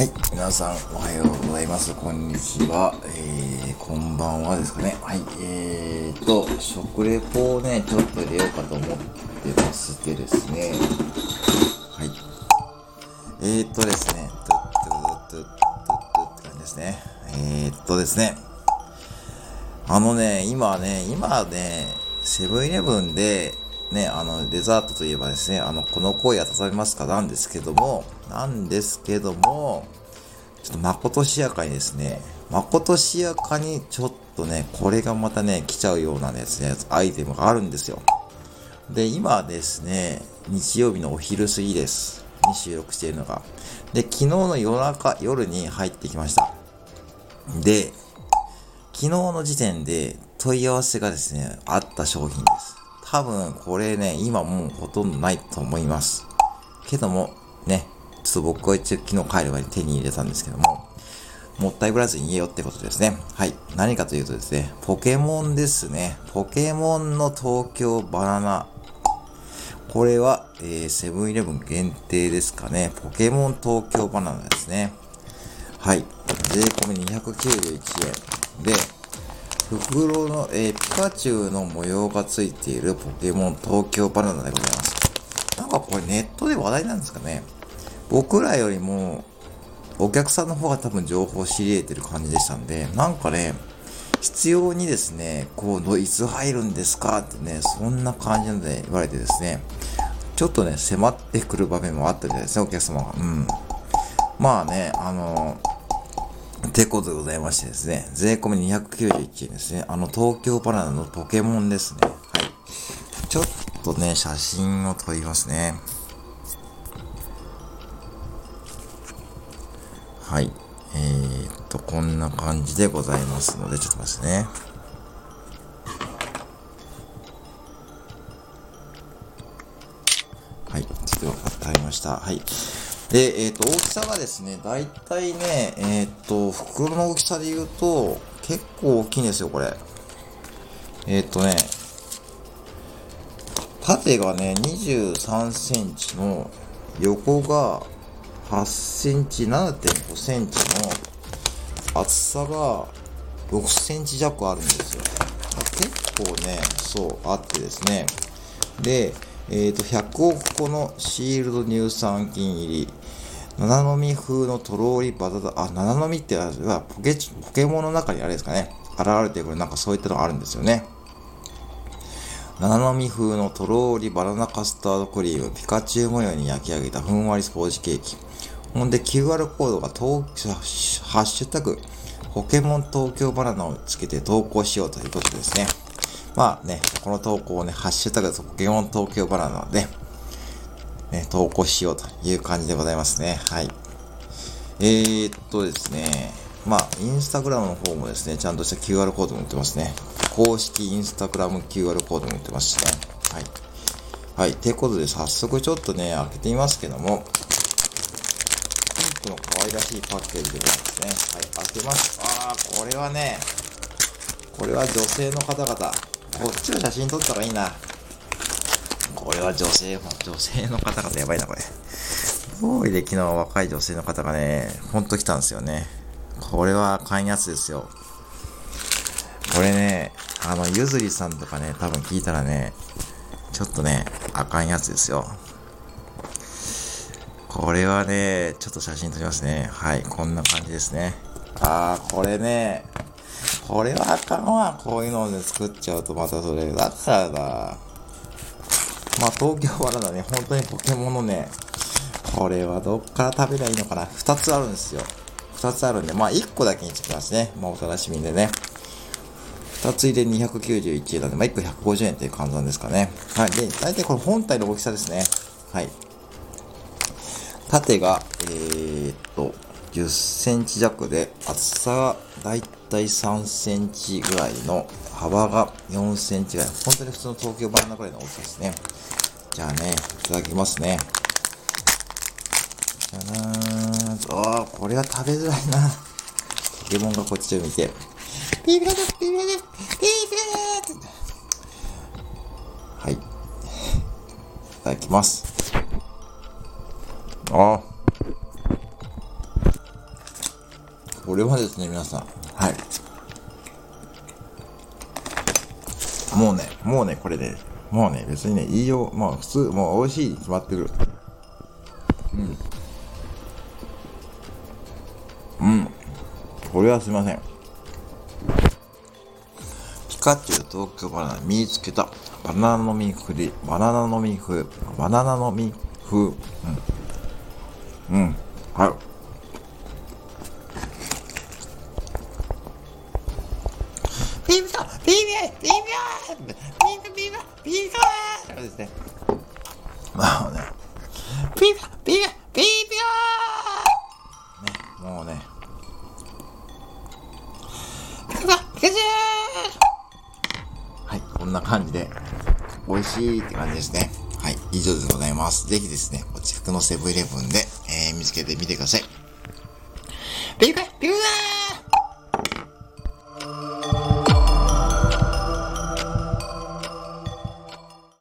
はい、皆さんおはようございます。こんにちは。えー、こんばんはですかね。はい、えーと、食レポをね、ちょっと入れようかと思ってましてですね。はい。えーとですね、トゥットゥットゥットゥットゥって感じですね。えーとですね。あのね、今ね、今ね、セブンイレブンで、ね、あの、デザートといえばですね、あの、この声温めますか？なんですけども、なんですけども、ちょっとまことしやかにですね、まことしやかにちょっとね、これがまたね、来ちゃうようなですね、アイテムがあるんですよ。で、今ですね、日曜日のお昼過ぎです。に収録しているのが。で、昨日の夜中、夜に入ってきました。で、昨日の時点で問い合わせがですね、あった商品です。多分これね、今もうほとんどないと思います。けども、ね、ちょっと僕は一応昨日帰る前に手に入れたんですけども、もったいぶらずに言えよってことですね。はい。何かというとですね、ポケモンですね。ポケモンの東京バナナ。これは、えー、セブンイレブン限定ですかね。ポケモン東京バナナですね。はい。税込み291円。で、袋の、えー、ピカチュウの模様がついているポケモン東京バナナでございます。なんかこれネットで話題なんですかね僕らよりも、お客さんの方が多分情報を知り得てる感じでしたんで、なんかね、必要にですね、こう、いつ入るんですかってね、そんな感じで言われてですね、ちょっとね、迫ってくる場面もあったみたいですね、お客様が。うん。まあね、あのてことでございましてですね、税込み291円ですね。あの、東京バナナのポケモンですね。はい。ちょっとね、写真を撮りますね。はい。えー、っと、こんな感じでございますので、ちょっと待ってね。はい。ちょっと分かりました。はい。で、えっ、と、大きさがですね、だいたいね、えっ、と、袋の大きさで言うと、結構大きいんですよ、これ。えっ、とね、縦がね、23センチの、横が8センチ、7.5センチの、厚さが6センチ弱あるんですよ。結構ね、そう、あってですね。で、えっ、ー、と、100億個のシールド乳酸菌入り、七飲み風のとろーりバタタ、あ、七飲みってはポケ、ポケモンの中にあれですかね、現れてくるなんかそういったのがあるんですよね。七飲み風のとろーりバナナカスタードクリーム、ピカチュウ模様に焼き上げたふんわりスポージケーキ。ほんで QR コードが東ハッシュタグ、ポケモン東京バナナをつけて投稿しようということですね。まあね、この投稿をね、ハッシュタグポケモン東京バナナで、ね、投稿しようという感じでございますね。はい。えー、っとですね、まあ、インスタグラムの方もですね、ちゃんとした QR コードも売ってますね。公式インスタグラム QR コードも売ってますしね。はい。はい。ということで、早速ちょっとね、開けてみますけども、ピンクの可愛らしいパッケージでございますね。はい。開けます。あー、これはね、これは女性の方々。こっちの写真撮ったらいいな。これは女性、女性の方々やばいな、これ。多いで昨日若い女性の方がね、ほんと来たんですよね。これはあかんやつですよ。これね、あの、ゆずりさんとかね、多分聞いたらね、ちょっとね、あかんやつですよ。これはね、ちょっと写真撮りますね。はい、こんな感じですね。あー、これね、これはあかんわ。こういうので作っちゃうとまたそれ。だからだ。まあ、東京バナナね、本当にポケモンのね、これはどっから食べりゃいいのかな。二つあるんですよ。二つあるんで、まあ、一個だけにしてますね。まあ、お楽しみでね。二つ入れ291円なんで、まあ、一個150円っていう換算ですかね。はい。で、大体これ本体の大きさですね。はい。縦が、えー、っと、10センチ弱で、厚さがだいたい3センチぐらいの、幅が4センチぐらい。本当に普通の東京バナナぐらいの大きさですね。じゃあね、いただきますね。じゃーん。ああ、これは食べづらいな。レモンがこっちを見て、ピーピーですピーピーですピーピーですはい。いただきます。ああ。これはですね、皆さん。はい。もうね、もうね、これで、ね、もうね、別にね、いいよ、まあ普通、もう美味しいに決まってる。うん。これはすいません。ピカチュウ東京バナナ見つけた。バナナの実ふり、バナナの実風、バナナの実風。うん。うん。はい。ビビビビビビビビビビビビですね。まあね。ビビビビビビね、はい、こんな感じで、美味しいって感じですね。はい、以上でございます。ぜひですね、お近くのセブンイレブンで、えー、見つけてみてください。ビビビビー